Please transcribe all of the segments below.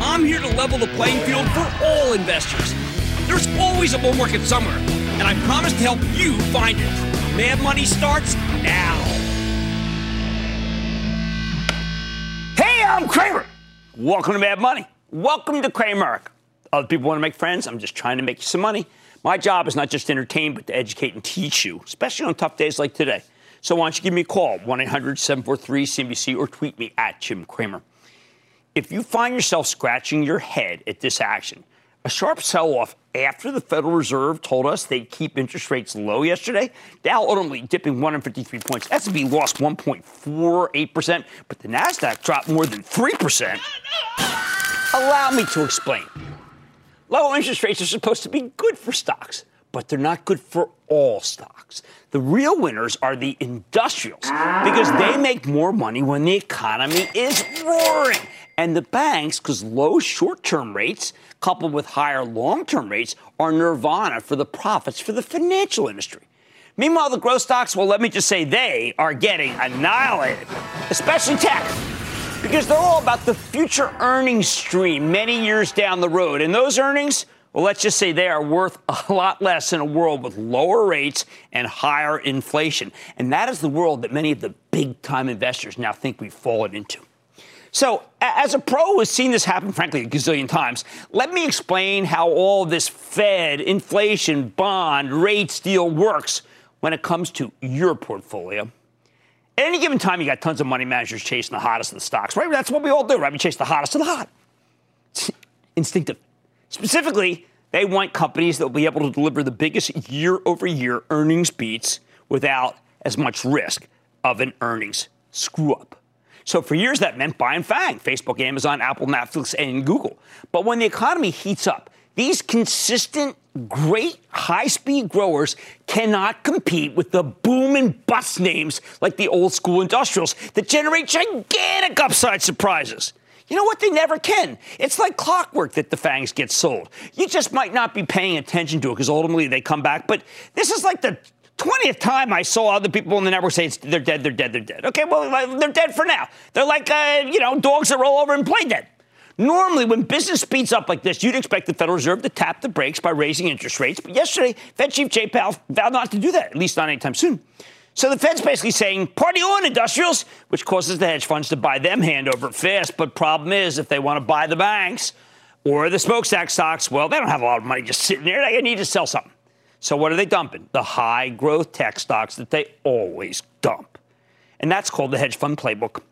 I'm here to level the playing field for all investors. There's always a bull market somewhere, and I promise to help you find it. Mad Money starts now. Hey, I'm Cramer. Welcome to Mad Money. Welcome to Cramer. Other people want to make friends. I'm just trying to make you some money. My job is not just to entertain, but to educate and teach you, especially on tough days like today. So why don't you give me a call, 1 800 743 CNBC, or tweet me at Jim Cramer. If you find yourself scratching your head at this action, a sharp sell off after the Federal Reserve told us they'd keep interest rates low yesterday, Dow ultimately dipping 153 points. S&P lost 1.48%, but the Nasdaq dropped more than 3%. Allow me to explain. Low interest rates are supposed to be good for stocks, but they're not good for all stocks. The real winners are the industrials because they make more money when the economy is roaring. And the banks, because low short term rates coupled with higher long term rates, are nirvana for the profits for the financial industry. Meanwhile, the growth stocks, well, let me just say they are getting annihilated, especially tech, because they're all about the future earnings stream many years down the road. And those earnings, well, let's just say they are worth a lot less in a world with lower rates and higher inflation. And that is the world that many of the big time investors now think we've fallen into. So, as a pro who has seen this happen, frankly, a gazillion times, let me explain how all this Fed, inflation, bond, rates deal works when it comes to your portfolio. At any given time, you got tons of money managers chasing the hottest of the stocks, right? That's what we all do, right? We chase the hottest of the hot. It's instinctive. Specifically, they want companies that will be able to deliver the biggest year over year earnings beats without as much risk of an earnings screw up. So for years, that meant buying FANG, Facebook, Amazon, Apple, Netflix, and Google. But when the economy heats up, these consistent, great, high speed growers cannot compete with the boom and bust names like the old school industrials that generate gigantic upside surprises. You know what? They never can. It's like clockwork that the fangs get sold. You just might not be paying attention to it because ultimately they come back. But this is like the 20th time I saw other people on the network say they're dead, they're dead, they're dead. Okay, well, they're dead for now. They're like, uh, you know, dogs that roll over and play dead. Normally, when business speeds up like this, you'd expect the Federal Reserve to tap the brakes by raising interest rates. But yesterday, Fed Chief Jay Powell vowed not to do that, at least not anytime soon. So the Fed's basically saying, party on, industrials, which causes the hedge funds to buy them hand over fist. But problem is, if they want to buy the banks or the smokestack stocks, well, they don't have a lot of money just sitting there. They need to sell something. So what are they dumping? The high growth tech stocks that they always dump. And that's called the hedge fund playbook.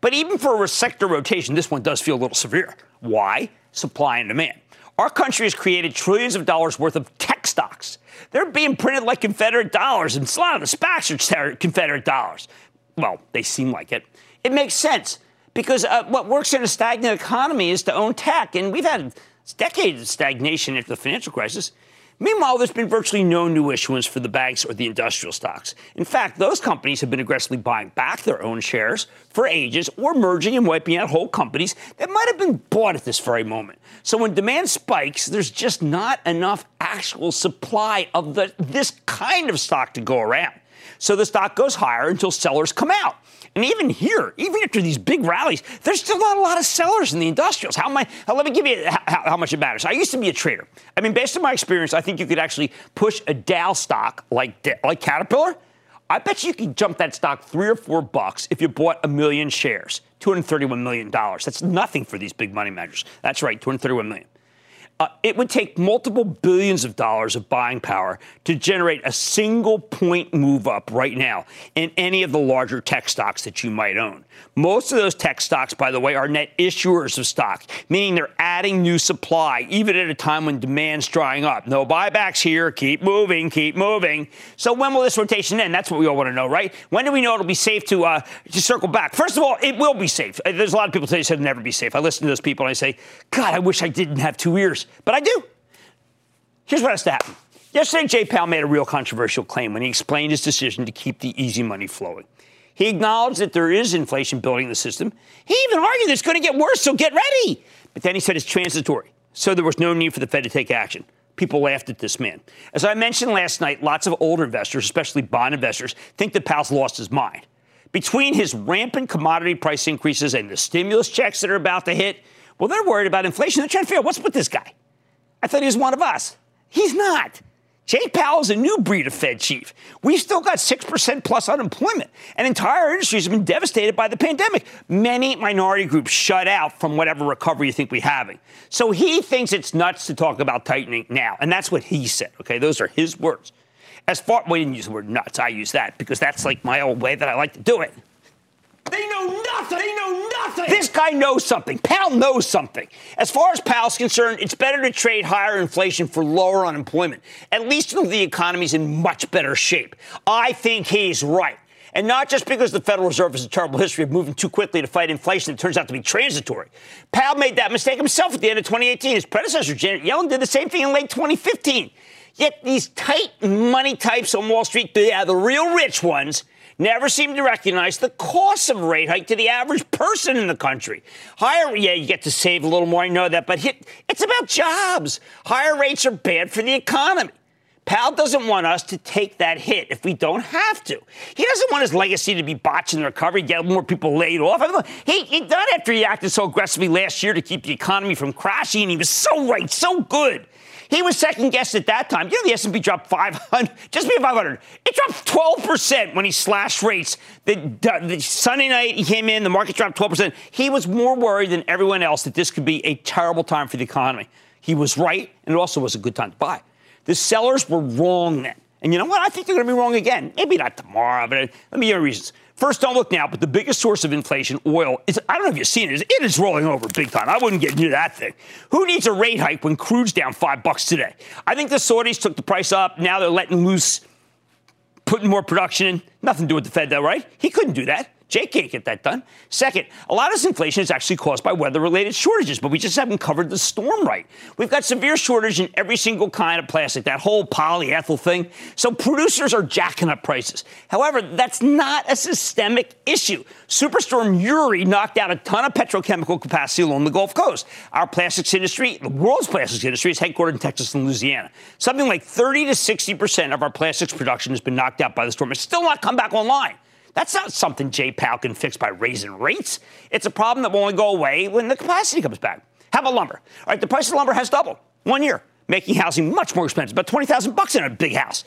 But even for a sector rotation, this one does feel a little severe. Why? Supply and demand. Our country has created trillions of dollars worth of tech stocks. They're being printed like Confederate dollars, and a lot of the SPACs are Confederate dollars. Well, they seem like it. It makes sense because uh, what works in a stagnant economy is to own tech, and we've had decades of stagnation after the financial crisis. Meanwhile, there's been virtually no new issuance for the banks or the industrial stocks. In fact, those companies have been aggressively buying back their own shares for ages or merging and wiping out whole companies that might have been bought at this very moment. So when demand spikes, there's just not enough actual supply of the, this kind of stock to go around. So the stock goes higher until sellers come out. And even here, even after these big rallies, there's still not a lot of sellers in the industrials. How am I? Uh, let me give you how, how, much it matters. I used to be a trader. I mean, based on my experience, I think you could actually push a Dow stock like like Caterpillar. I bet you could jump that stock three or four bucks if you bought a million shares. $231 million. That's nothing for these big money managers. That's right, 231 million. Uh, it would take multiple billions of dollars of buying power to generate a single point move up right now in any of the larger tech stocks that you might own. Most of those tech stocks, by the way, are net issuers of stock, meaning they're adding new supply, even at a time when demand's drying up. No buybacks here. Keep moving, keep moving. So when will this rotation end? That's what we all want to know, right? When do we know it'll be safe to, uh, to circle back? First of all, it will be safe. Uh, there's a lot of people say it'll never be safe. I listen to those people and I say, God, I wish I didn't have two ears, but I do. Here's what has to happen. Yesterday, Jay Powell made a real controversial claim when he explained his decision to keep the easy money flowing. He acknowledged that there is inflation building in the system. He even argued it's going to get worse, so get ready. But then he said it's transitory, so there was no need for the Fed to take action. People laughed at this man. As I mentioned last night, lots of older investors, especially bond investors, think that Powell's lost his mind. Between his rampant commodity price increases and the stimulus checks that are about to hit, well, they're worried about inflation. They're trying to figure out what's with this guy. I thought he was one of us. He's not. Jay Powell is a new breed of Fed chief. We've still got 6% plus unemployment, and entire industries have been devastated by the pandemic. Many minority groups shut out from whatever recovery you think we're having. So he thinks it's nuts to talk about tightening now, and that's what he said. Okay, those are his words. As far, we didn't use the word nuts. I use that because that's like my old way that I like to do it. They know nothing. They know nothing. This guy knows something. Powell knows something. As far as Powell's concerned, it's better to trade higher inflation for lower unemployment, at least the economy's in much better shape. I think he's right. And not just because the Federal Reserve has a terrible history of moving too quickly to fight inflation that turns out to be transitory. Powell made that mistake himself at the end of 2018. His predecessor, Janet Yellen, did the same thing in late 2015. Yet these tight money types on Wall Street, yeah, the real rich ones, never seem to recognize the cost of a rate hike to the average person in the country. Higher, yeah, you get to save a little more, I know that, but it's about jobs. Higher rates are bad for the economy. Powell doesn't want us to take that hit if we don't have to. He doesn't want his legacy to be botched in the recovery, get more people laid off. He, he done after he acted so aggressively last year to keep the economy from crashing. And he was so right, so good. He was second guessed at that time. You know, the S&P dropped 500, just be 500. It dropped 12% when he slashed rates. The, the, Sunday night he came in, the market dropped 12%. He was more worried than everyone else that this could be a terrible time for the economy. He was right, and it also was a good time to buy. The sellers were wrong then. And you know what? I think they're going to be wrong again. Maybe not tomorrow, but uh, let me give you reasons. First, don't look now, but the biggest source of inflation, oil, is I don't know if you've seen it, it is rolling over big time. I wouldn't get near that thing. Who needs a rate hike when crude's down five bucks today? I think the Saudis took the price up. Now they're letting loose, putting more production in. Nothing to do with the Fed, though, right? He couldn't do that. Jay can't get that done. Second, a lot of this inflation is actually caused by weather related shortages, but we just haven't covered the storm right. We've got severe shortage in every single kind of plastic, that whole polyethyl thing. So producers are jacking up prices. However, that's not a systemic issue. Superstorm Uri knocked out a ton of petrochemical capacity along the Gulf Coast. Our plastics industry, the world's plastics industry, is headquartered in Texas and Louisiana. Something like 30 to 60 percent of our plastics production has been knocked out by the storm. It's still not come back online. That's not something Jay Powell can fix by raising rates. It's a problem that will only go away when the capacity comes back. How about lumber? All right, the price of lumber has doubled one year, making housing much more expensive, about 20,000 bucks in a big house.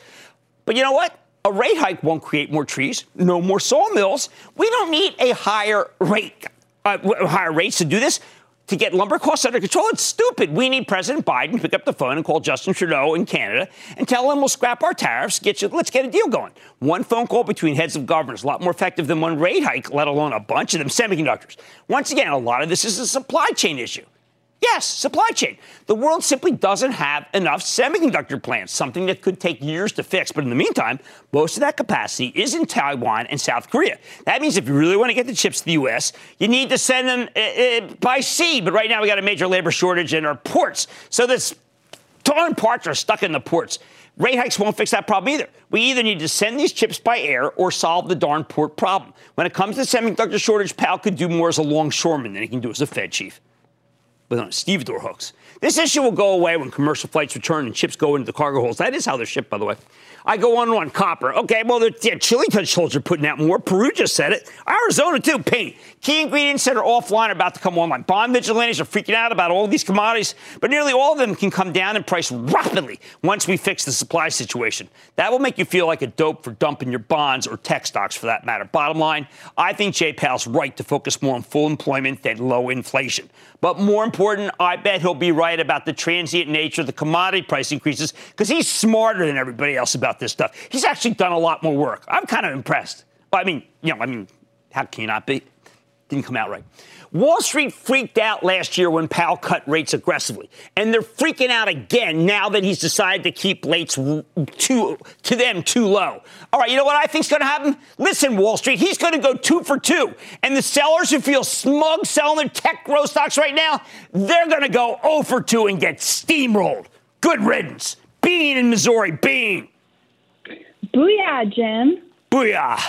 But you know what? A rate hike won't create more trees, no more sawmills. We don't need a higher rate, uh, higher rates to do this to get lumber costs under control. It's stupid. We need President Biden to pick up the phone and call Justin Trudeau in Canada and tell him we'll scrap our tariffs. Get you, let's get a deal going. One phone call between heads of governments, a lot more effective than one rate hike, let alone a bunch of them semiconductors. Once again, a lot of this is a supply chain issue. Yes, supply chain. The world simply doesn't have enough semiconductor plants, something that could take years to fix. But in the meantime, most of that capacity is in Taiwan and South Korea. That means if you really want to get the chips to the U.S., you need to send them uh, uh, by sea. But right now, we got a major labor shortage in our ports. So this darn parts are stuck in the ports. Rate hikes won't fix that problem either. We either need to send these chips by air or solve the darn port problem. When it comes to semiconductor shortage, Powell could do more as a longshoreman than he can do as a Fed chief. But uh, on stevedore hooks. This issue will go away when commercial flights return and ships go into the cargo holds. That is how they're shipped, by the way. I go on one copper. Okay, well, the yeah, chili touch holds are putting out more. Peru just said it. Arizona, too. Paint. Key ingredients that are offline are about to come online. Bond vigilantes are freaking out about all these commodities, but nearly all of them can come down in price rapidly once we fix the supply situation. That will make you feel like a dope for dumping your bonds or tech stocks for that matter. Bottom line, I think Powell's right to focus more on full employment than low inflation. But more important, I bet he'll be right about the transient nature of the commodity price increases because he's smarter than everybody else about this stuff. He's actually done a lot more work. I'm kind of impressed. I mean, you know, I mean, how can you not be? Didn't come out right. Wall Street freaked out last year when Powell cut rates aggressively, and they're freaking out again now that he's decided to keep rates too, to them too low. All right, you know what I think's going to happen? Listen, Wall Street, he's going to go two for two, and the sellers who feel smug selling their tech growth stocks right now, they're going to go 0 for 2 and get steamrolled. Good riddance. Bean in Missouri, Bean. Booyah, Jim. Booyah.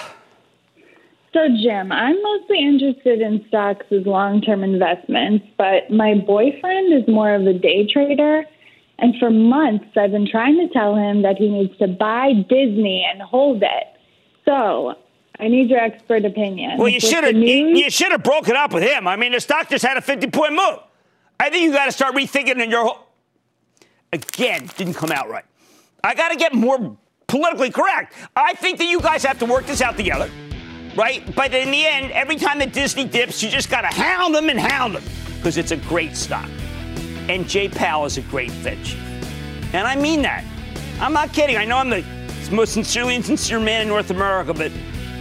So, Jim, I'm mostly interested in stocks as long term investments, but my boyfriend is more of a day trader. And for months, I've been trying to tell him that he needs to buy Disney and hold it. So, I need your expert opinion. Well, you should have you, should have broken up with him. I mean, the stock just had a 50 point move. I think you got to start rethinking in your whole. Again, didn't come out right. I got to get more politically correct. I think that you guys have to work this out together right? But in the end, every time that Disney dips, you just got to hound them and hound them because it's a great stock. And Jay Powell is a great Fed. And I mean that. I'm not kidding. I know I'm the most sincerely insincere man in North America, but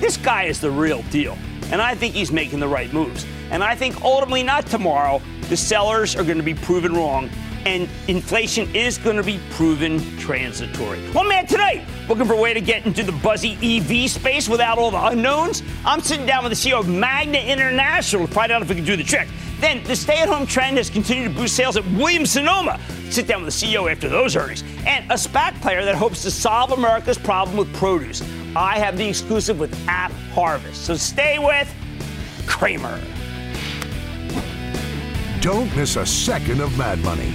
this guy is the real deal. And I think he's making the right moves. And I think ultimately, not tomorrow, the sellers are going to be proven wrong and inflation is going to be proven transitory. One man today looking for a way to get into the buzzy EV space without all the unknowns. I'm sitting down with the CEO of Magna International to find out if we can do the trick. Then the stay-at-home trend has continued to boost sales at Williams Sonoma. Sit down with the CEO after those earnings. And a SPAC player that hopes to solve America's problem with produce. I have the exclusive with App Harvest. So stay with Cramer. Don't miss a second of Mad Money.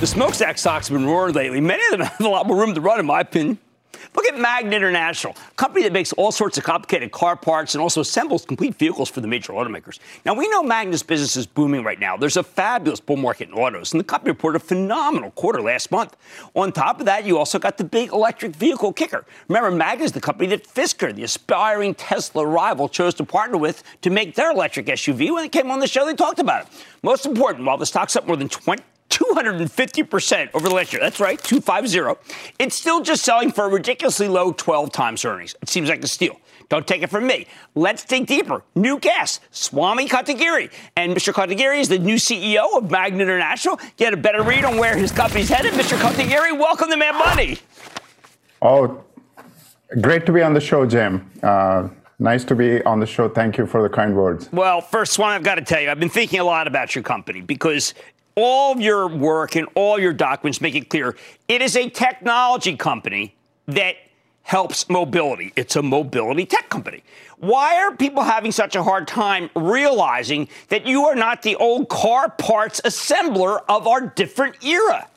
The smokestack stocks have been roaring lately. Many of them have a lot more room to run, in my opinion. Look at Magna International, a company that makes all sorts of complicated car parts and also assembles complete vehicles for the major automakers. Now, we know Magna's business is booming right now. There's a fabulous bull market in autos, and the company reported a phenomenal quarter last month. On top of that, you also got the big electric vehicle kicker. Remember, Magna is the company that Fisker, the aspiring Tesla rival, chose to partner with to make their electric SUV. When it came on the show, they talked about it. Most important, while the stock's up more than 20 250% over the last year. That's right, 250. It's still just selling for a ridiculously low 12 times earnings. It seems like a steal. Don't take it from me. Let's dig deeper. New guest, Swamy Kotagiri. And Mr. Kotagiri is the new CEO of Magna International. Get a better read on where his company's headed. Mr. Kotagiri, welcome to Mad Money. Oh, great to be on the show, Jim. Uh, nice to be on the show. Thank you for the kind words. Well, first, Swan, I've got to tell you, I've been thinking a lot about your company because all your work and all your documents make it clear it is a technology company that helps mobility. It's a mobility tech company. Why are people having such a hard time realizing that you are not the old car parts assembler of our different era?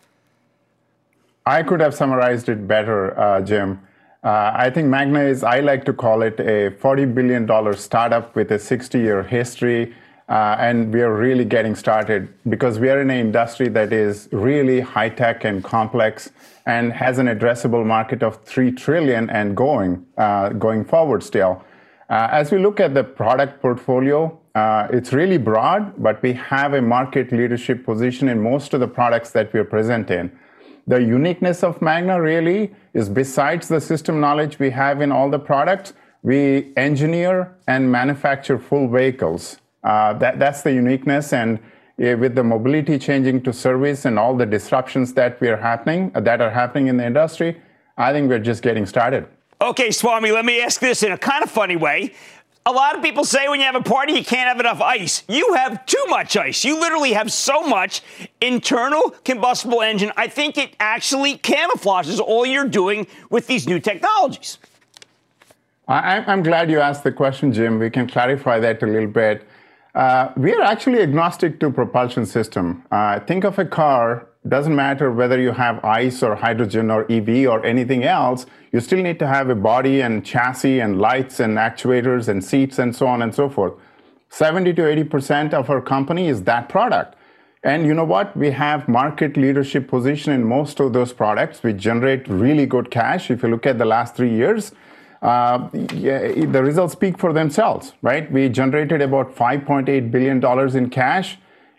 I could have summarized it better, uh, Jim. Uh, I think Magna is, I like to call it a $40 billion startup with a 60 year history uh, and we are really getting started because we are in an industry that is really high tech and complex and has an addressable market of 3 trillion and going, uh, going forward still. Uh, as we look at the product portfolio, uh, it's really broad, but we have a market leadership position in most of the products that we are present in. The uniqueness of Magna really is besides the system knowledge we have in all the products, we engineer and manufacture full vehicles. Uh, that, that's the uniqueness. And uh, with the mobility changing to service and all the disruptions that we are happening, uh, that are happening in the industry, I think we're just getting started. Okay, Swamy, let me ask this in a kind of funny way. A lot of people say when you have a party, you can't have enough ice. You have too much ice. You literally have so much internal combustible engine. I think it actually camouflages all you're doing with these new technologies. I, am glad you asked the question, Jim. We can clarify that a little bit. Uh, we are actually agnostic to propulsion system. Uh, think of a car, doesn't matter whether you have ICE or hydrogen or EV or anything else, you still need to have a body and chassis and lights and actuators and seats and so on and so forth. 70 to 80% of our company is that product. And you know what? We have market leadership position in most of those products. We generate really good cash. If you look at the last three years, uh, yeah, the results speak for themselves, right? We generated about 5.8 billion dollars in cash,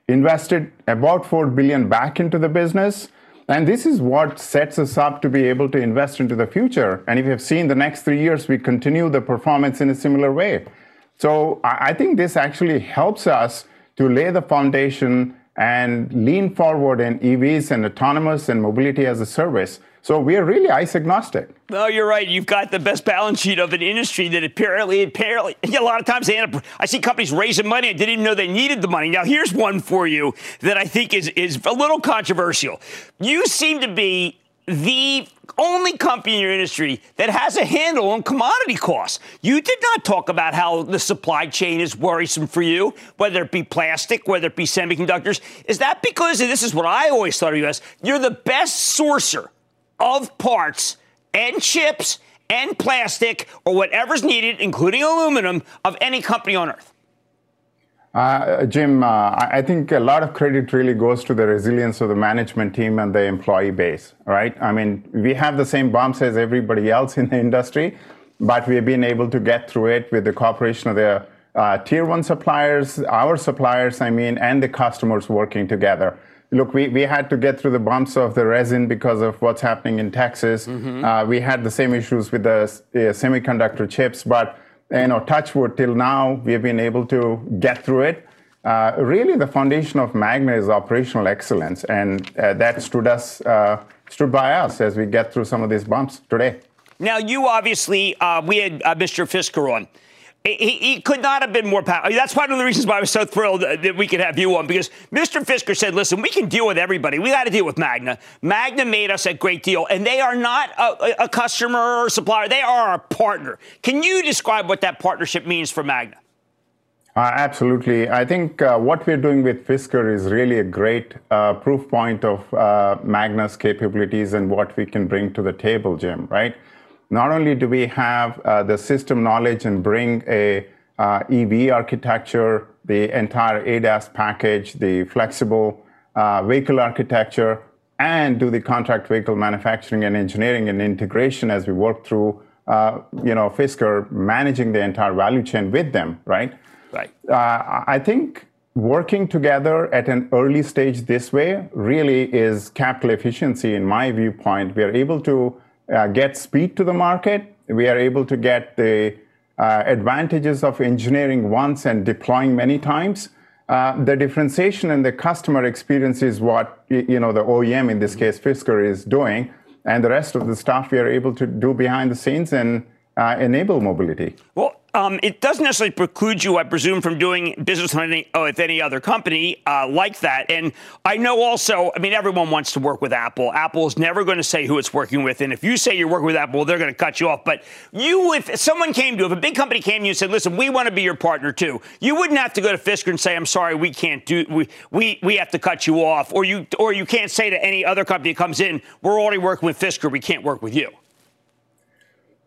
invested about 4 billion back into the business, and this is what sets us up to be able to invest into the future. And if you have seen the next three years, we continue the performance in a similar way. So I think this actually helps us to lay the foundation and lean forward in EVs and autonomous and mobility as a service so we are really ice agnostic. No, you're right. You've got the best balance sheet of an industry that apparently, apparently, a lot of times they. I see companies raising money I didn't even know they needed the money. Now, here's one for you that I think is, is a little controversial. You seem to be the only company in your industry that has a handle on commodity costs. You did not talk about how the supply chain is worrisome for you, whether it be plastic, whether it be semiconductors. Is that because, and this is what I always thought of you as, you're the best sourcer of parts and chips and plastic or whatever's needed, including aluminum, of any company on earth? Uh, Jim, uh, I think a lot of credit really goes to the resilience of the management team and the employee base, right? I mean, we have the same bumps as everybody else in the industry, but we've been able to get through it with the cooperation of the uh, tier one suppliers, our suppliers, I mean, and the customers working together look, we, we had to get through the bumps of the resin because of what's happening in Texas. Mm-hmm. Uh, we had the same issues with the uh, semiconductor chips, but you know, touch wood, till now we have been able to get through it. Uh, really, the foundation of Magna is operational excellence, and uh, that stood us uh, stood by us as we get through some of these bumps today. Now, you obviously uh, we had Mr. Fisker on. He, he, could not have been more powerful. That's one of the reasons why I was so thrilled that we could have you on because Mr. Fisker said, listen, we can deal with everybody. We got to deal with Magna. Magna made us a great deal, and they are not a, a customer or supplier. They are our partner. Can you describe what that partnership means for Magna? Uh, absolutely. I think uh, what we're doing with Fisker is really a great uh, proof point of uh, Magna's capabilities and what we can bring to the table, Jim, right? Not only do we have uh, the system knowledge and bring a uh, EV architecture, the entire ADAS package, the flexible uh, vehicle architecture, and do the contract vehicle manufacturing and engineering and integration as we work through, uh, you know, Fisker managing the entire value chain with them, right? Right. Uh, I think working together at an early stage this way really is capital efficiency in my viewpoint. We are able to get speed to the market. We are able to get the uh, advantages of engineering once and deploying many times. Uh, the differentiation and the customer experience is what you know the OEM in this case Fisker is doing, and the rest of the stuff we are able to do behind the scenes and uh, enable mobility. Well, um, it doesn't necessarily preclude you, I presume, from doing business with any, uh, with any other company uh, like that. And I know also, I mean, everyone wants to work with Apple. Apple is never going to say who it's working with. And if you say you're working with Apple, they're going to cut you off. But you, if someone came to you, if a big company came to you and said, listen, we want to be your partner too, you wouldn't have to go to Fisker and say, I'm sorry, we can't do, we, we, we have to cut you off. Or you, or you can't say to any other company that comes in, we're already working with Fisker, we can't work with you.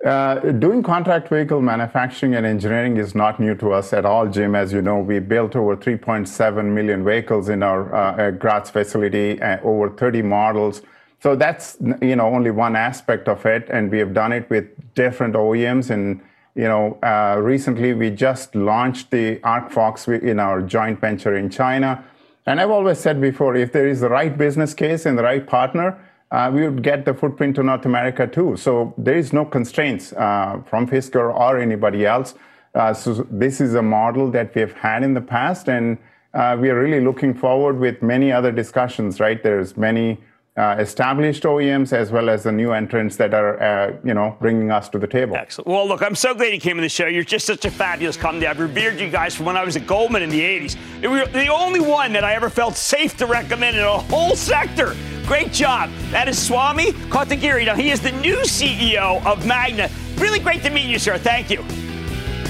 Uh, doing contract vehicle manufacturing and engineering is not new to us at all, Jim. As you know, we built over 3.7 million vehicles in our uh, Graz facility, uh, over 30 models. So that's you know only one aspect of it, and we have done it with different OEMs. And you know, uh, recently we just launched the ArcFox in our joint venture in China. And I've always said before, if there is the right business case and the right partner, uh, we would get the footprint to North America too. So there is no constraints uh, from Fisker or anybody else. Uh, so this is a model that we have had in the past, and uh, we are really looking forward with many other discussions. Right, there's many uh, established OEMs as well as the new entrants that are, uh, you know, bringing us to the table. Excellent. Well, look, I'm so glad you came on the show. You're just such a fabulous company. I've revered you guys from when I was at Goldman in the 80s. You were the only one that I ever felt safe to recommend in a whole sector. Great job. That is Swamy Kotagiri. Now, he is the new CEO of Magna. Really great to meet you, sir. Thank you.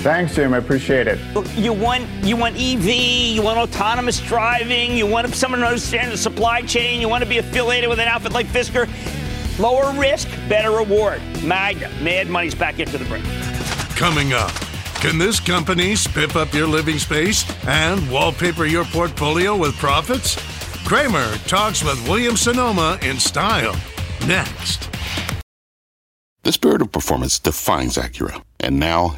Thanks, Jim. I appreciate it. You want you want EV, you want autonomous driving, you want someone to understand the supply chain, you want to be affiliated with an outfit like Fisker. Lower risk, better reward. Magna, Mad Money's back into the break. Coming up, can this company spiff up your living space and wallpaper your portfolio with profits? Cramer talks with William Sonoma in style. Next. The spirit of performance defines Acura, and now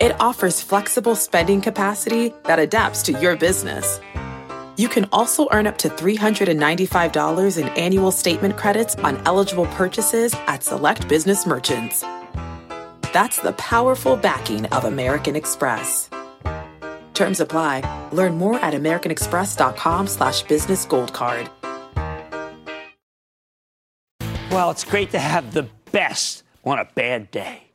It offers flexible spending capacity that adapts to your business. You can also earn up to $395 in annual statement credits on eligible purchases at select business merchants. That's the powerful backing of American Express. Terms apply. Learn more at americanexpress.com slash business gold card. Well, it's great to have the best on a bad day.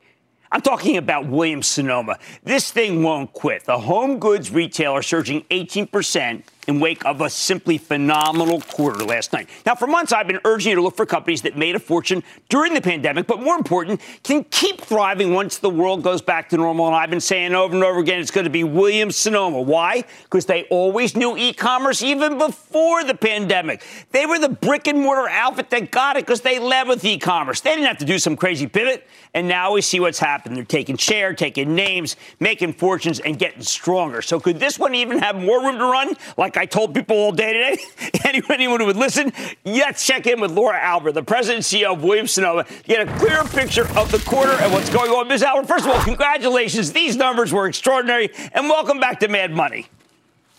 I'm talking about Williams Sonoma. This thing won't quit. The home goods retailer surging 18% in wake of a simply phenomenal quarter last night. Now, for months, I've been urging you to look for companies that made a fortune during the pandemic, but more important, can keep thriving once the world goes back to normal. And I've been saying over and over again, it's going to be Williams Sonoma. Why? Because they always knew e-commerce even before the pandemic. They were the brick and mortar outfit that got it because they led with e-commerce. They didn't have to do some crazy pivot. And now we see what's happened. They're taking share, taking names, making fortunes, and getting stronger. So could this one even have more room to run? Like like I told people all day today, anyone who would listen, let's check in with Laura Albert, the president and CEO of Williams Sonoma, get a clearer picture of the quarter and what's going on. Ms. Albert, first of all, congratulations. These numbers were extraordinary, and welcome back to Mad Money.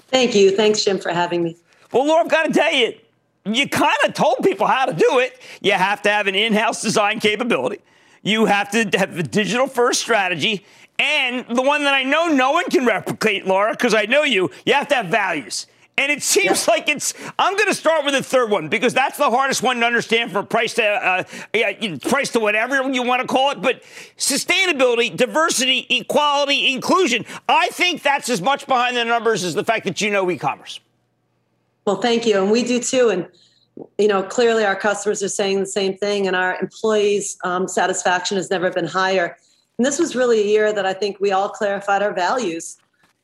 Thank you. Thanks, Jim, for having me. Well, Laura, I've got to tell you, you kind of told people how to do it. You have to have an in house design capability, you have to have a digital first strategy. And the one that I know no one can replicate, Laura, because I know you, you have to have values. And it seems like it's. I'm going to start with the third one because that's the hardest one to understand from price to uh, yeah, price to whatever you want to call it. But sustainability, diversity, equality, inclusion. I think that's as much behind the numbers as the fact that you know e-commerce. Well, thank you, and we do too. And you know, clearly our customers are saying the same thing, and our employees' um, satisfaction has never been higher. And this was really a year that I think we all clarified our values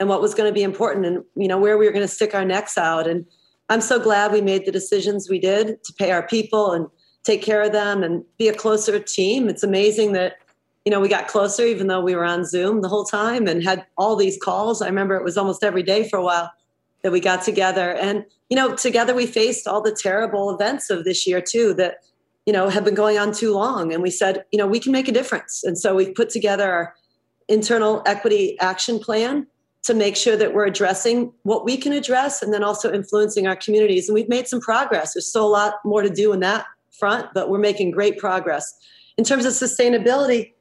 and what was going to be important, and you know, where we were going to stick our necks out. And I'm so glad we made the decisions we did to pay our people and take care of them and be a closer team. It's amazing that you know we got closer even though we were on Zoom the whole time and had all these calls. I remember it was almost every day for a while that we got together and you know, together we faced all the terrible events of this year too that, you know, have been going on too long. And we said, you know, we can make a difference. And so we've put together our internal equity action plan to make sure that we're addressing what we can address and then also influencing our communities. And we've made some progress. There's still a lot more to do in that front, but we're making great progress. In terms of sustainability,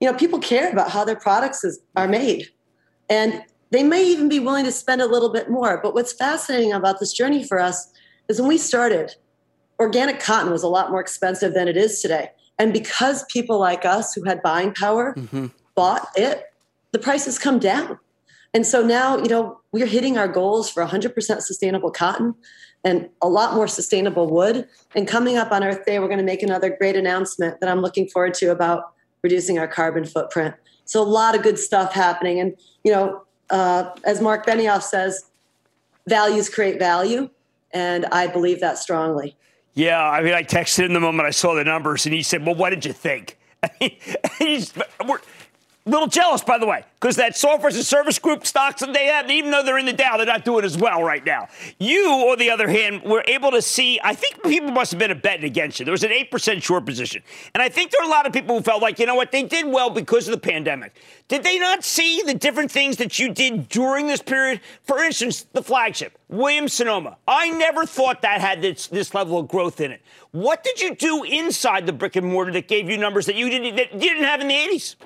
you know, people care about how their products is, are made. And they may even be willing to spend a little bit more. But what's fascinating about this journey for us is when we started, organic cotton was a lot more expensive than it is today. And because people like us who had buying power mm-hmm. bought it, the prices come down. And so now, you know, we're hitting our goals for 100% sustainable cotton and a lot more sustainable wood. And coming up on Earth Day, we're going to make another great announcement that I'm looking forward to about reducing our carbon footprint. So a lot of good stuff happening. And, you know, uh, as Mark Benioff says, values create value. And I believe that strongly. Yeah, I mean, I texted him the moment I saw the numbers, and he said, "Well, what did you think?" I mean, we're, little jealous, by the way, because that software as a service group stocks that they have, even though they're in the Dow, they're not doing as well right now. You, on the other hand, were able to see, I think people must have been a betting against you. There was an 8% short position. And I think there are a lot of people who felt like, you know what, they did well because of the pandemic. Did they not see the different things that you did during this period? For instance, the flagship, Williams Sonoma. I never thought that had this, this level of growth in it. What did you do inside the brick and mortar that gave you numbers that you didn't, that you didn't have in the 80s?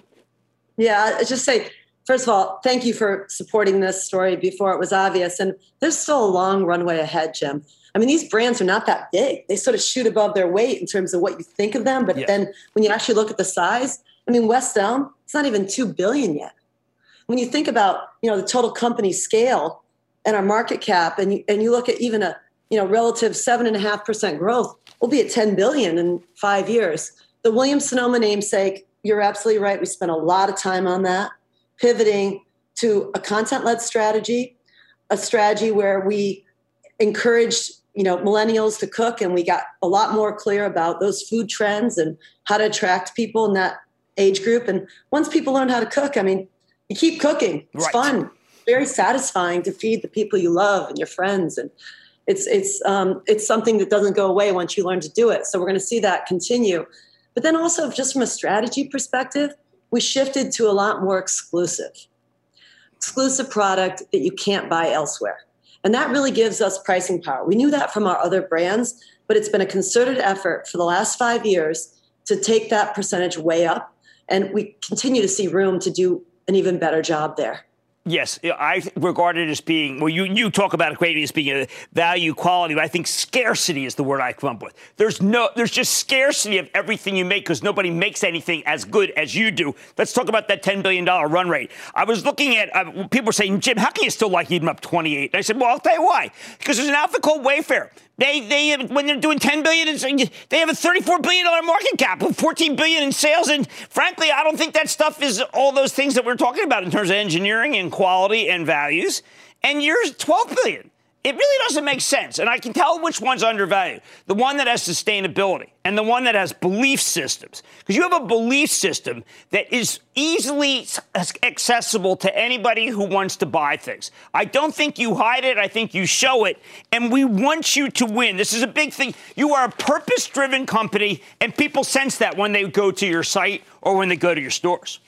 Yeah, I just say, first of all, thank you for supporting this story before it was obvious. And there's still a long runway ahead, Jim. I mean, these brands are not that big. They sort of shoot above their weight in terms of what you think of them. But yeah. then when you actually look at the size, I mean, West Elm, it's not even two billion yet. When you think about, you know, the total company scale and our market cap, and you, and you look at even a, you know, relative seven and a half percent growth, we'll be at 10 billion in five years. The Williams Sonoma namesake you're absolutely right. We spent a lot of time on that, pivoting to a content led strategy, a strategy where we encouraged you know millennials to cook and we got a lot more clear about those food trends and how to attract people in that age group. And once people learn how to cook i mean you keep cooking. It's right. fun. Very satisfying to feed the people you love and your friends. And it's it's um, it's something that doesn't go away once you learn to do it. So we're going to see that continue but then also, just from a strategy perspective, we shifted to a lot more exclusive, exclusive product that you can't buy elsewhere. And that really gives us pricing power. We knew that from our other brands, but it's been a concerted effort for the last five years to take that percentage way up. And we continue to see room to do an even better job there. Yes, I regard it as being well. You you talk about equating as being a value quality, but I think scarcity is the word I come up with. There's no, there's just scarcity of everything you make because nobody makes anything as good as you do. Let's talk about that ten billion dollar run rate. I was looking at uh, people were saying, Jim, how can you still like even up 28? And I said, well, I'll tell you why. Because there's an outfit called Wayfair. They, they when they're doing 10 billion, they have a 34 billion dollar market cap with 14 billion in sales. And frankly, I don't think that stuff is all those things that we're talking about in terms of engineering and quality and values. And yours 12 billion. It really doesn't make sense. And I can tell which one's undervalued. The one that has sustainability and the one that has belief systems. Because you have a belief system that is easily accessible to anybody who wants to buy things. I don't think you hide it. I think you show it. And we want you to win. This is a big thing. You are a purpose driven company, and people sense that when they go to your site or when they go to your stores.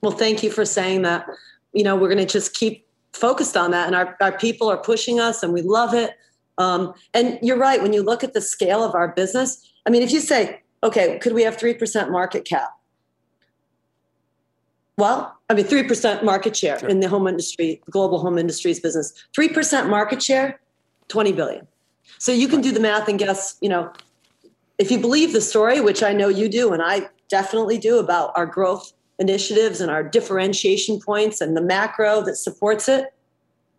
Well, thank you for saying that. You know, we're going to just keep focused on that, and our, our people are pushing us, and we love it. Um, and you're right. When you look at the scale of our business, I mean, if you say, okay, could we have 3% market cap? Well, I mean, 3% market share sure. in the home industry, global home industries business. 3% market share, 20 billion. So you can do the math and guess, you know, if you believe the story, which I know you do, and I definitely do about our growth initiatives and our differentiation points and the macro that supports it,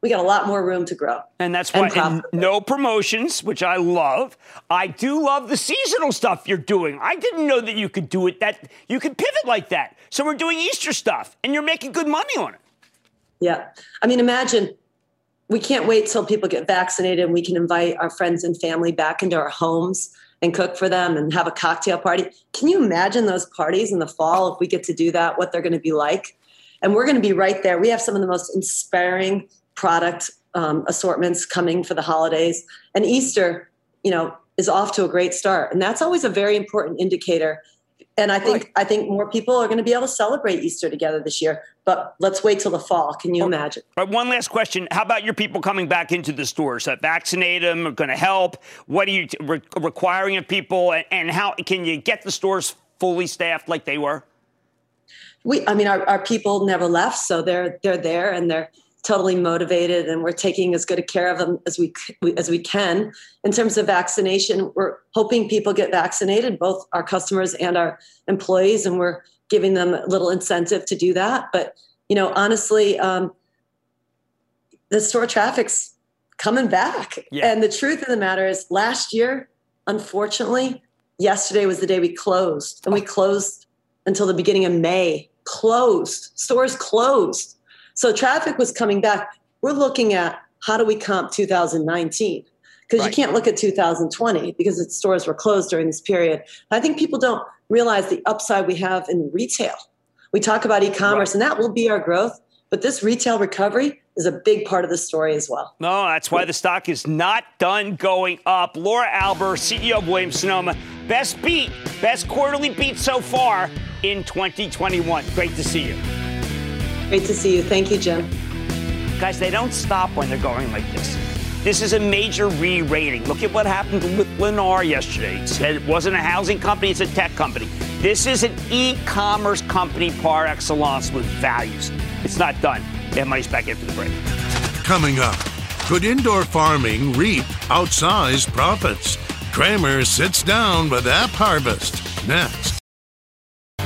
we got a lot more room to grow. And that's why and no promotions, which I love. I do love the seasonal stuff you're doing. I didn't know that you could do it that you could pivot like that. So we're doing Easter stuff and you're making good money on it. Yeah. I mean, imagine we can't wait till people get vaccinated and we can invite our friends and family back into our homes and cook for them and have a cocktail party. Can you imagine those parties in the fall if we get to do that, what they're going to be like? And we're going to be right there. We have some of the most inspiring product um, assortments coming for the holidays. And Easter, you know, is off to a great start. And that's always a very important indicator and I think I think more people are going to be able to celebrate Easter together this year. But let's wait till the fall. Can you oh. imagine? All right, one last question: How about your people coming back into the stores? That vaccinate them are going to help. What are you re- requiring of people, and, and how can you get the stores fully staffed like they were? We, I mean, our, our people never left, so they're they're there and they're totally motivated and we're taking as good a care of them as we as we can in terms of vaccination we're hoping people get vaccinated both our customers and our employees and we're giving them a little incentive to do that but you know honestly um, the store traffic's coming back yeah. and the truth of the matter is last year unfortunately yesterday was the day we closed and we closed until the beginning of may closed stores closed so traffic was coming back. We're looking at how do we comp 2019? Because right. you can't look at 2020 because the stores were closed during this period. I think people don't realize the upside we have in retail. We talk about e-commerce, right. and that will be our growth. But this retail recovery is a big part of the story as well. No, that's why the stock is not done going up. Laura Alber, CEO of Williams Sonoma, best beat, best quarterly beat so far in 2021. Great to see you. Great to see you. Thank you, Jim. Guys, they don't stop when they're going like this. This is a major re rating. Look at what happened with Lennar yesterday. It said it wasn't a housing company, it's a tech company. This is an e commerce company par excellence with values. It's not done. Get money's back after the break. Coming up, could indoor farming reap outsized profits? Cramer sits down with AppHarvest next.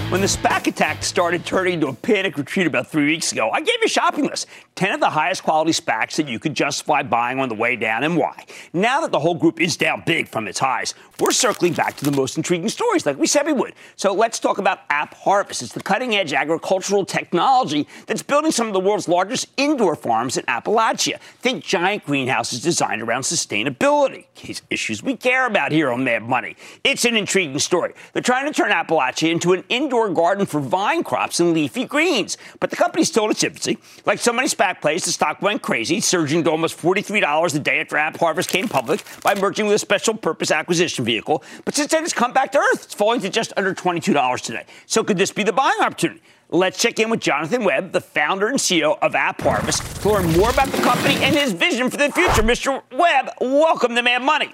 When the SPAC attack started turning into a panic retreat about three weeks ago, I gave you a shopping list 10 of the highest quality SPACs that you could justify buying on the way down and why. Now that the whole group is down big from its highs, we're circling back to the most intriguing stories like we said we would. So let's talk about AppHarvest. It's the cutting edge agricultural technology that's building some of the world's largest indoor farms in Appalachia. Think giant greenhouses designed around sustainability, issues we care about here on Mad Money. It's an intriguing story. They're trying to turn Appalachia into an indoor indoor garden for vine crops and leafy greens. But the company's in its. Like so many SPAC plays, the stock went crazy, surging to almost $43 a day after AppHarvest came public by merging with a special purpose acquisition vehicle. But since then, it's come back to earth. It's falling to just under $22 today. So could this be the buying opportunity? Let's check in with Jonathan Webb, the founder and CEO of AppHarvest, to learn more about the company and his vision for the future. Mr. Webb, welcome to Mad Money.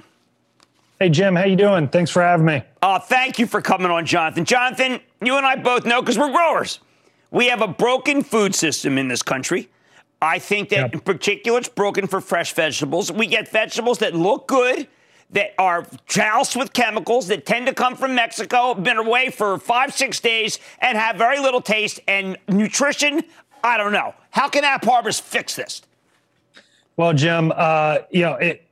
Hey, Jim, how you doing? Thanks for having me. Uh, thank you for coming on, Jonathan. Jonathan, you and I both know because we're growers. We have a broken food system in this country. I think that yep. in particular it's broken for fresh vegetables. We get vegetables that look good, that are doused with chemicals, that tend to come from Mexico, been away for five, six days, and have very little taste and nutrition. I don't know. How can AppHarvest fix this? Well, Jim, uh, you know, it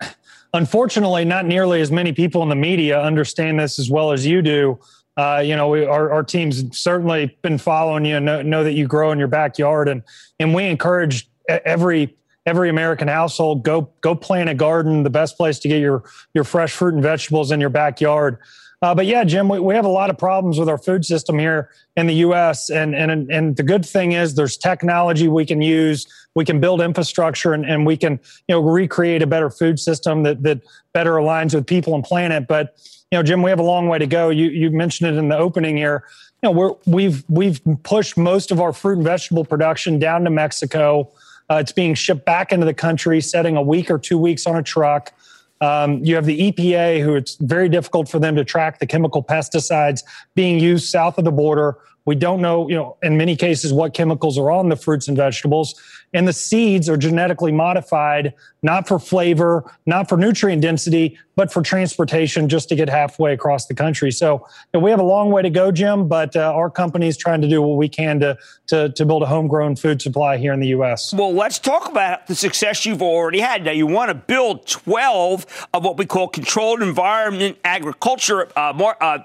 unfortunately, not nearly as many people in the media understand this as well as you do. Uh, you know, we, our, our team's certainly been following you and know, know, that you grow in your backyard, and and we encourage every every American household. Go go plant a garden. The best place to get your your fresh fruit and vegetables in your backyard. Uh, but yeah, Jim, we, we have a lot of problems with our food system here in the U.S. And and and the good thing is there's technology we can use. We can build infrastructure and, and we can you know recreate a better food system that that better aligns with people and planet. But you know, Jim, we have a long way to go. You you mentioned it in the opening here. You know, we're we've we've pushed most of our fruit and vegetable production down to Mexico. Uh, it's being shipped back into the country, setting a week or two weeks on a truck. Um, you have the EPA, who it's very difficult for them to track the chemical pesticides being used south of the border. We don't know, you know, in many cases, what chemicals are on the fruits and vegetables. And the seeds are genetically modified, not for flavor, not for nutrient density, but for transportation just to get halfway across the country. So you know, we have a long way to go, Jim, but uh, our company is trying to do what we can to, to, to build a homegrown food supply here in the U.S. Well, let's talk about the success you've already had. Now, you want to build 12 of what we call controlled environment agriculture, uh, more, uh,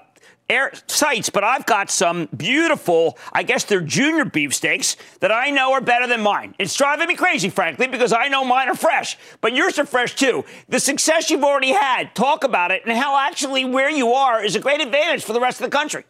air sites, but I've got some beautiful, I guess they're junior beefsteaks that I know are better than mine. It's driving me crazy, frankly, because I know mine are fresh, but yours are fresh too. The success you've already had, talk about it, and how actually where you are is a great advantage for the rest of the country.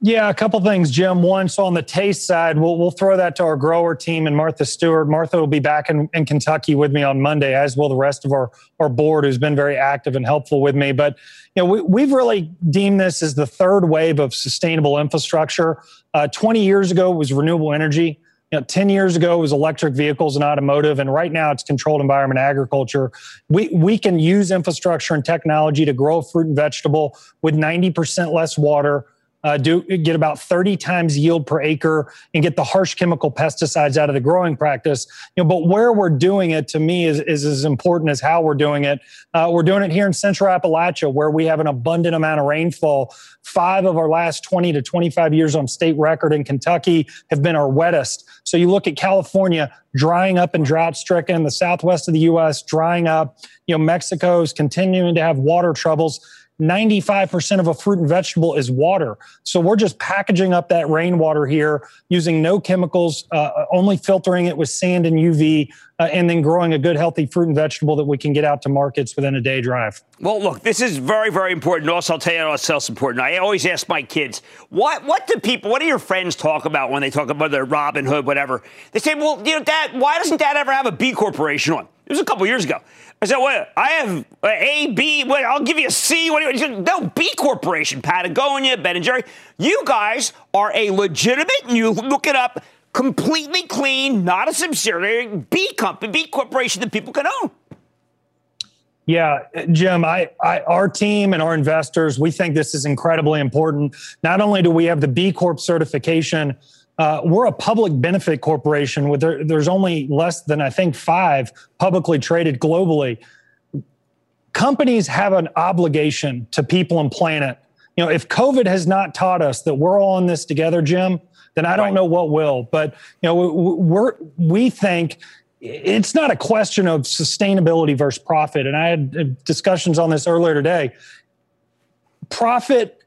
Yeah, a couple things, Jim. One, so on the taste side, we'll we'll throw that to our grower team and Martha Stewart. Martha will be back in, in Kentucky with me on Monday, as will the rest of our, our board, who's been very active and helpful with me. But you know, we, we've really deemed this as the third wave of sustainable infrastructure. Uh, 20 years ago was renewable energy. You know, 10 years ago was electric vehicles and automotive, and right now it's controlled environment agriculture. We, we can use infrastructure and technology to grow fruit and vegetable with 90% less water, uh, do get about 30 times yield per acre and get the harsh chemical pesticides out of the growing practice. You know, but where we're doing it to me is, is as important as how we're doing it. Uh, we're doing it here in Central Appalachia, where we have an abundant amount of rainfall. Five of our last 20 to 25 years on state record in Kentucky have been our wettest. So you look at California drying up and drought stricken, the southwest of the U.S. drying up. You know, Mexico's continuing to have water troubles 95% of a fruit and vegetable is water. So we're just packaging up that rainwater here using no chemicals, uh, only filtering it with sand and UV, uh, and then growing a good, healthy fruit and vegetable that we can get out to markets within a day drive. Well, look, this is very, very important. Also, I'll tell you what's else important. I always ask my kids, what, what do people, what do your friends talk about when they talk about their Robin Hood, whatever? They say, well, you know, Dad, why doesn't Dad ever have a B corporation on? It was a couple years ago. I said, "What? I have uh, A, B. Wait, I'll give you a C. What do you? No, B Corporation, Patagonia, Ben and Jerry. You guys are a legitimate. You look it up. Completely clean, not a subsidiary B company, B corporation that people can own. Yeah, Jim, I, I, our team and our investors, we think this is incredibly important. Not only do we have the B Corp certification, uh, we're a public benefit corporation with there, there's only less than I think five publicly traded globally. Companies have an obligation to people and planet. You know, if COVID has not taught us that we're all in this together, Jim, then I don't right. know what will. But you know, we're we think it's not a question of sustainability versus profit. And I had uh, discussions on this earlier today. Profit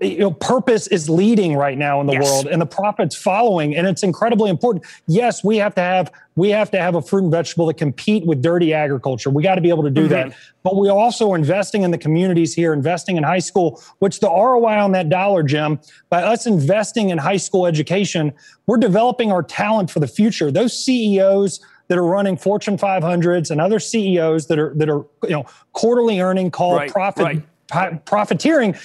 you know, purpose is leading right now in the yes. world and the profits following and it's incredibly important yes we have to have we have to have a fruit and vegetable that compete with dirty agriculture we got to be able to do mm-hmm. that but we also are investing in the communities here investing in high school which the roi on that dollar jim by us investing in high school education we're developing our talent for the future those ceos that are running Fortune 500s and other CEOs that are that are you know quarterly earning called right, profit right. profiteering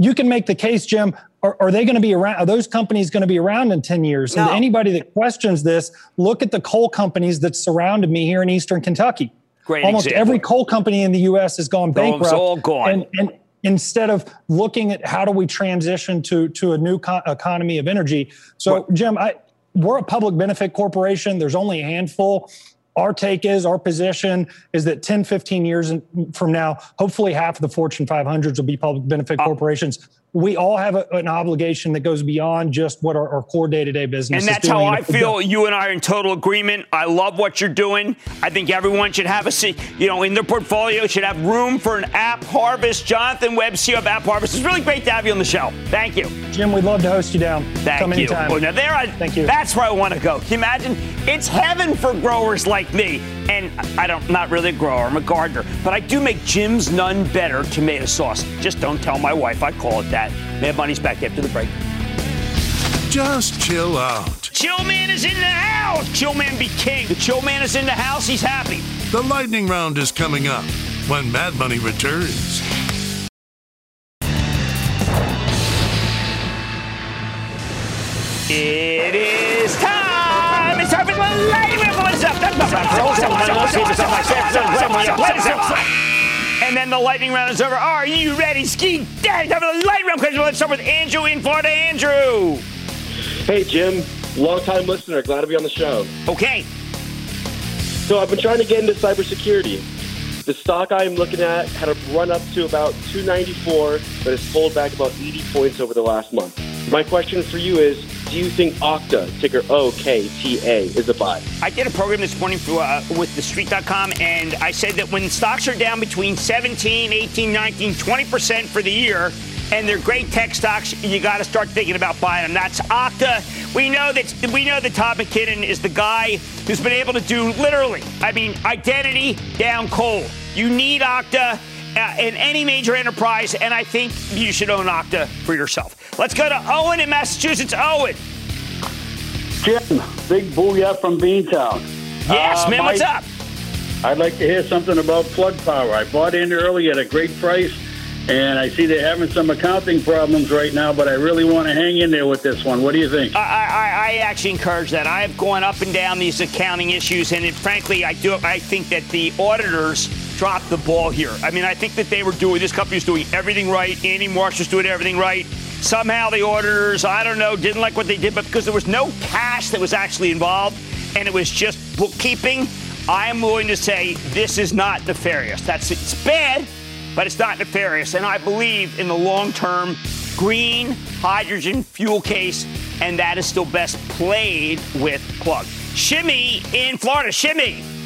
you can make the case, Jim. Are, are they going to be around? Are those companies going to be around in 10 years? No. And anybody that questions this, look at the coal companies that surrounded me here in Eastern Kentucky. Great Almost example. every coal company in the U.S. has gone bankrupt. It's all gone. And, and instead of looking at how do we transition to, to a new co- economy of energy. So, what? Jim, I, we're a public benefit corporation. There's only a handful our take is our position is that 10 15 years from now hopefully half of the fortune 500s will be public benefit uh, corporations we all have a, an obligation that goes beyond just what our, our core day-to-day business and that's how i feel you and i are in total agreement. I love what you're doing. I think everyone should have a seat. you know in their portfolio should have room for an AppHarvest. jonathan webb ceo of AppHarvest it's really great to have you on the show. Thank you. Jim we'd love to host you down. Thank Come you. anytime. well, now there I, thank you. that's where i want to go. Can you imagine? It's heaven for growers like like me, and I don't not really a grower, I'm a gardener, but I do make Jim's None Better tomato sauce. Just don't tell my wife I call it that. Mad Money's back after the break. Just chill out. Chill Man is in the house. Chill Man be king. The Chill Man is in the house. He's happy. The lightning round is coming up when Mad Money returns. It is time. It's time for the lightning round. What's up? And then the lightning round is over. Are you ready, Ski Daddy? Time for the lightning round question. Let's start with Andrew in Florida. Andrew. Hey, Jim. Long time listener. Glad to be on the show. Okay. So I've been trying to get into cybersecurity. The stock I'm looking at had a run up to about 294, but has pulled back about 80 points over the last month. My question for you is, do you think Okta, ticker O-K-T-A, is a buy? I did a program this morning for, uh, with TheStreet.com, and I said that when stocks are down between 17, 18, 19, 20% for the year, and they're great tech stocks, you got to start thinking about buying them. That's Okta. We know that we know that Todd McKinnon is the guy who's been able to do literally, I mean, identity down cold. You need Okta in any major enterprise, and I think you should own Okta for yourself. Let's go to Owen in Massachusetts. Owen. Jim, big booyah from Beantown. Yes, Uh, man, what's up? I'd like to hear something about plug power. I bought in early at a great price, and I see they're having some accounting problems right now, but I really want to hang in there with this one. What do you think? I, I, I actually encourage that. I have gone up and down these accounting issues, and it, frankly, I do. I think that the auditors dropped the ball here. I mean, I think that they were doing this company was doing everything right. Andy Marsh was doing everything right. Somehow the auditors, I don't know, didn't like what they did, but because there was no cash that was actually involved, and it was just bookkeeping. I am willing to say this is not nefarious. That's it's bad, but it's not nefarious. And I believe in the long term green hydrogen fuel case, and that is still best played with plug. Shimmy in Florida. Shimmy.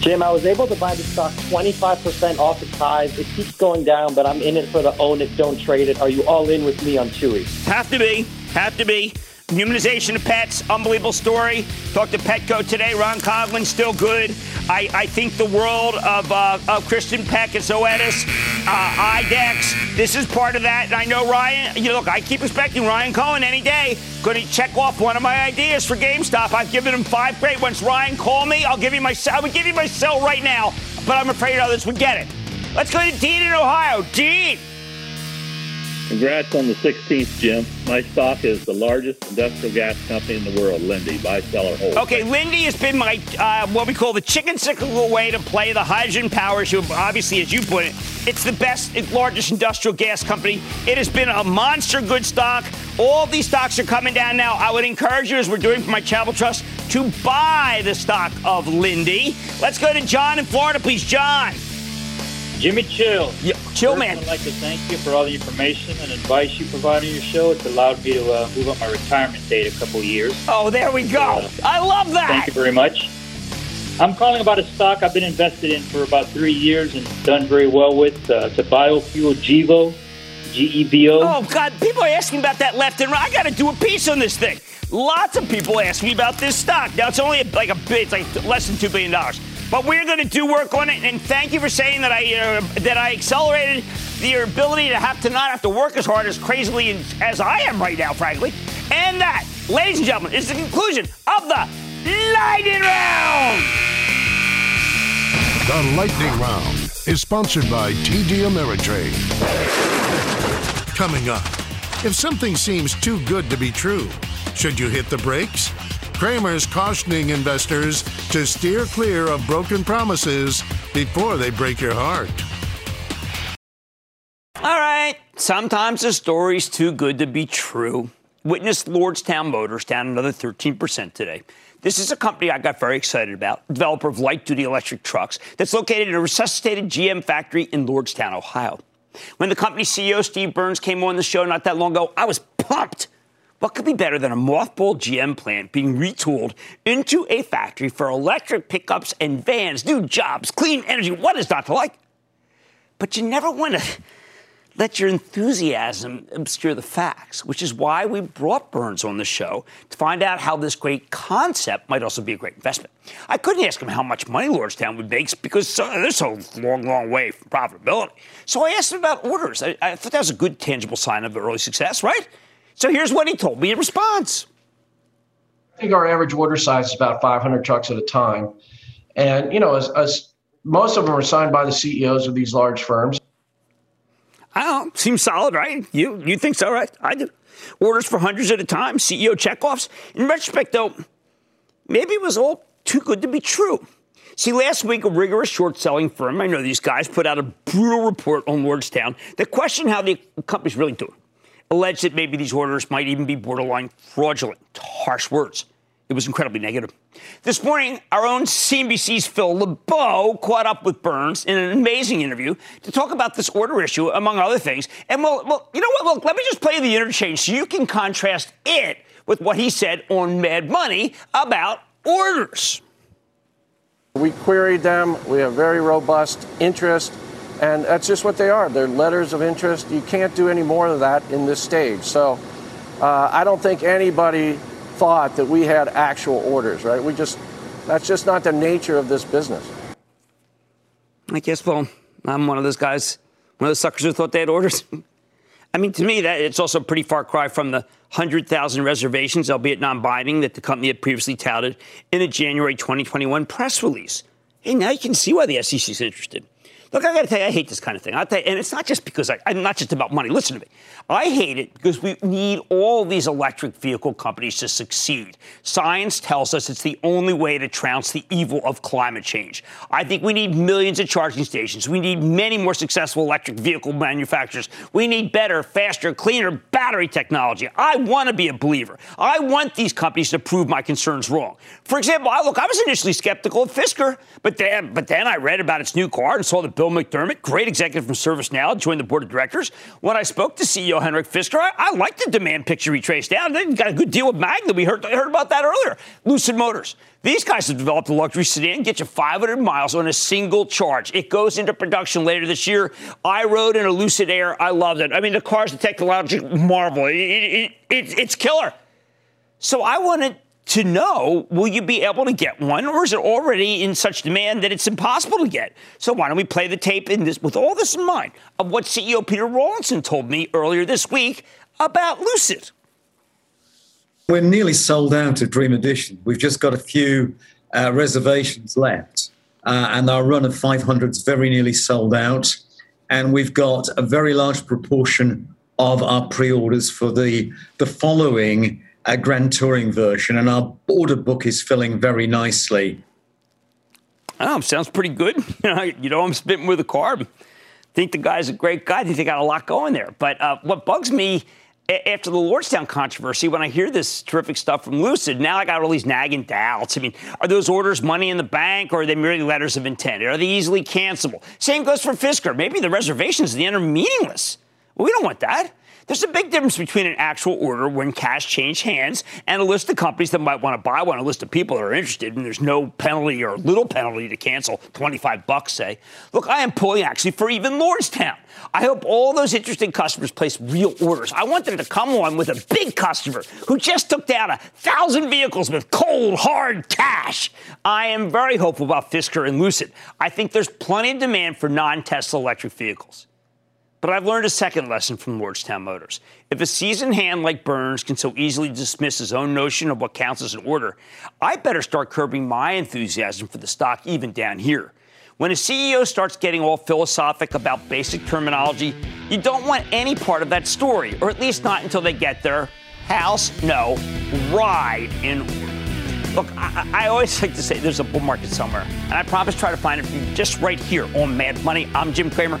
Jim, I was able to buy the stock 25% off its highs. It keeps going down, but I'm in it for the own it, don't trade it. Are you all in with me on Chewy? Have to be. Have to be. Humanization of pets, unbelievable story. Talked to Petco today. Ron Coughlin, still good. I, I think the world of, uh, of Kristin Peck and Zoetis, uh, IDEXX, this is part of that. And I know Ryan, you look, I keep expecting Ryan Cohen any day going to check off one of my ideas for GameStop. I've given him five great ones. Ryan, call me. I'll give you my I would give you my cell right now, but I'm afraid others would get it. Let's go to Dean in Ohio. Dean. Congrats on the 16th, Jim. My stock is the largest industrial gas company in the world, Linde. Buy, sell, or hold. Okay, Linde has been my uh, what we call the chicken cyclical way to play the hydrogen power issue. Obviously, as you put it, it's the best, largest industrial gas company. It has been a monster good stock. All these stocks are coming down now. I would encourage you, as we're doing for my Travel Trust, to buy the stock of Linde. Let's go to John in Florida, please. John. Jimmy Chill. Yeah, chill, First, man. I'd like to thank you for all the information and advice you provide on your show. It's allowed me to uh, move up my retirement date a couple years. Oh, there we go. I love that. Thank you very much. I'm calling about a stock I've been invested in for about three years and done very well with. Uh, it's a biofuel Gevo, G E V O. Oh God, people are asking about that left and right. I got to do a piece on this thing. Lots of people ask me about this stock. Now it's only like a bit, it's like less than two billion dollars. But we're going to do work on it, and thank you for saying that I uh, that I accelerated your ability to have to not have to work as hard as crazily as I am right now, frankly. And that, ladies and gentlemen, is the conclusion of the lightning round. The Lightning Round is sponsored by TD Ameritrade. Coming up, if something seems too good to be true, should you hit the brakes? Cramer's cautioning investors to steer clear of broken promises before they break your heart. All right. Sometimes the story's too good to be true. Witness Lordstown Motors down another 13% today. This is a company I got very excited about, developer of light duty electric trucks that's located in a resuscitated GM factory in Lordstown, Ohio. When the company CEO Steve Burns came on the show not that long ago, I was pumped. What could be better than a mothballed GM plant being retooled into a factory for electric pickups and vans, new jobs, clean energy? What is not to like? But you never want to let your enthusiasm obscure the facts, which is why we brought Burns on the show to find out how this great concept might also be a great investment. I couldn't ask him how much money Lordstown would make because uh, they're so long, long way from profitability. So I asked him about orders. I, I thought that was a good, tangible sign of early success, right? So here's what he told me in response. I think our average order size is about 500 trucks at a time. And, you know, as, as most of them are signed by the CEOs of these large firms. I don't know. Seems solid, right? You you think so, right? I do. Orders for hundreds at a time, CEO checkoffs. In retrospect, though, maybe it was all too good to be true. See, last week, a rigorous short selling firm, I know these guys, put out a brutal report on Lordstown that questioned how the company's really doing. Alleged that maybe these orders might even be borderline fraudulent. Harsh words. It was incredibly negative. This morning, our own CNBC's Phil LeBeau caught up with Burns in an amazing interview to talk about this order issue, among other things. And well, well, you know what? Look, let me just play the interchange so you can contrast it with what he said on Mad Money about orders. We queried them. We have very robust interest, and that's just what they are. They're letters of interest. You can't do any more of that in this stage. So uh, I don't think anybody thought that we had actual orders, right? We just, that's just not the nature of this business. I guess, well, I'm one of those guys, one of those suckers who thought they had orders. I mean, to me, that it's also a pretty far cry from the 100,000 reservations, albeit non-binding, that the company had previously touted in a January 2021 press release. Hey, now you can see why the SEC is interested. Look, I got to tell you, I hate this kind of thing. I'll tell you, and it's not just because I, I'm not just about money. Listen to me. I hate it because we need all these electric vehicle companies to succeed. Science tells us it's the only way to trounce the evil of climate change. I think we need millions of charging stations. We need many more successful electric vehicle manufacturers. We need better, faster, cleaner battery technology. I want to be a believer. I want these companies to prove my concerns wrong. For example, I, look, I was initially skeptical of Fisker, but then, but then I read about its new car and saw that Bill McDermott, great executive from ServiceNow, joined the board of directors. When I spoke to CEO Henrik Fisker, I, I liked the demand picture he traced down. They got a good deal with Magna. We heard, heard about that earlier. Lucid Motors. These guys have developed a luxury sedan, get you 500 miles on a single charge. It goes into production later this year. I rode in a Lucid Air. I loved it. I mean, the car's a technological marvel. It, it, it, it's killer. So I wanted to know will you be able to get one or is it already in such demand that it's impossible to get? So why don't we play the tape in this with all this in mind of what ceo peter rawlinson told me earlier this week about lucid. We're nearly sold out of dream edition. We've just got a few uh, reservations left uh, and our run of 500 is very nearly sold out. And we've got a very large proportion of our pre-orders for the the following a Grand Touring version, and our order book is filling very nicely. Oh, sounds pretty good. you know, I'm spitting with a carb. Think the guy's a great guy. I think they got a lot going there. But uh, what bugs me after the Lordstown controversy, when I hear this terrific stuff from Lucid, now I got all these nagging doubts. I mean, are those orders money in the bank or are they merely letters of intent? Are they easily cancelable? Same goes for Fisker. Maybe the reservations at the end are meaningless. We don't want that. There's a big difference between an actual order when cash changed hands and a list of companies that might want to buy one, a list of people that are interested, and there's no penalty or little penalty to cancel, 25 bucks, say. Look, I am pulling actually for even Lordstown. I hope all those interested customers place real orders. I want them to come on with a big customer who just took down a thousand vehicles with cold, hard cash. I am very hopeful about Fisker and Lucid. I think there's plenty of demand for non Tesla electric vehicles. But I've learned a second lesson from Lordstown Motors. If a seasoned hand like Burns can so easily dismiss his own notion of what counts as an order, I better start curbing my enthusiasm for the stock even down here. When a CEO starts getting all philosophic about basic terminology, you don't want any part of that story, or at least not until they get their house, no, ride in order. Look, I, I, always like to say there's a bull market somewhere, and I promise try to find it for you just right here on Mad Money. I'm Jim Cramer.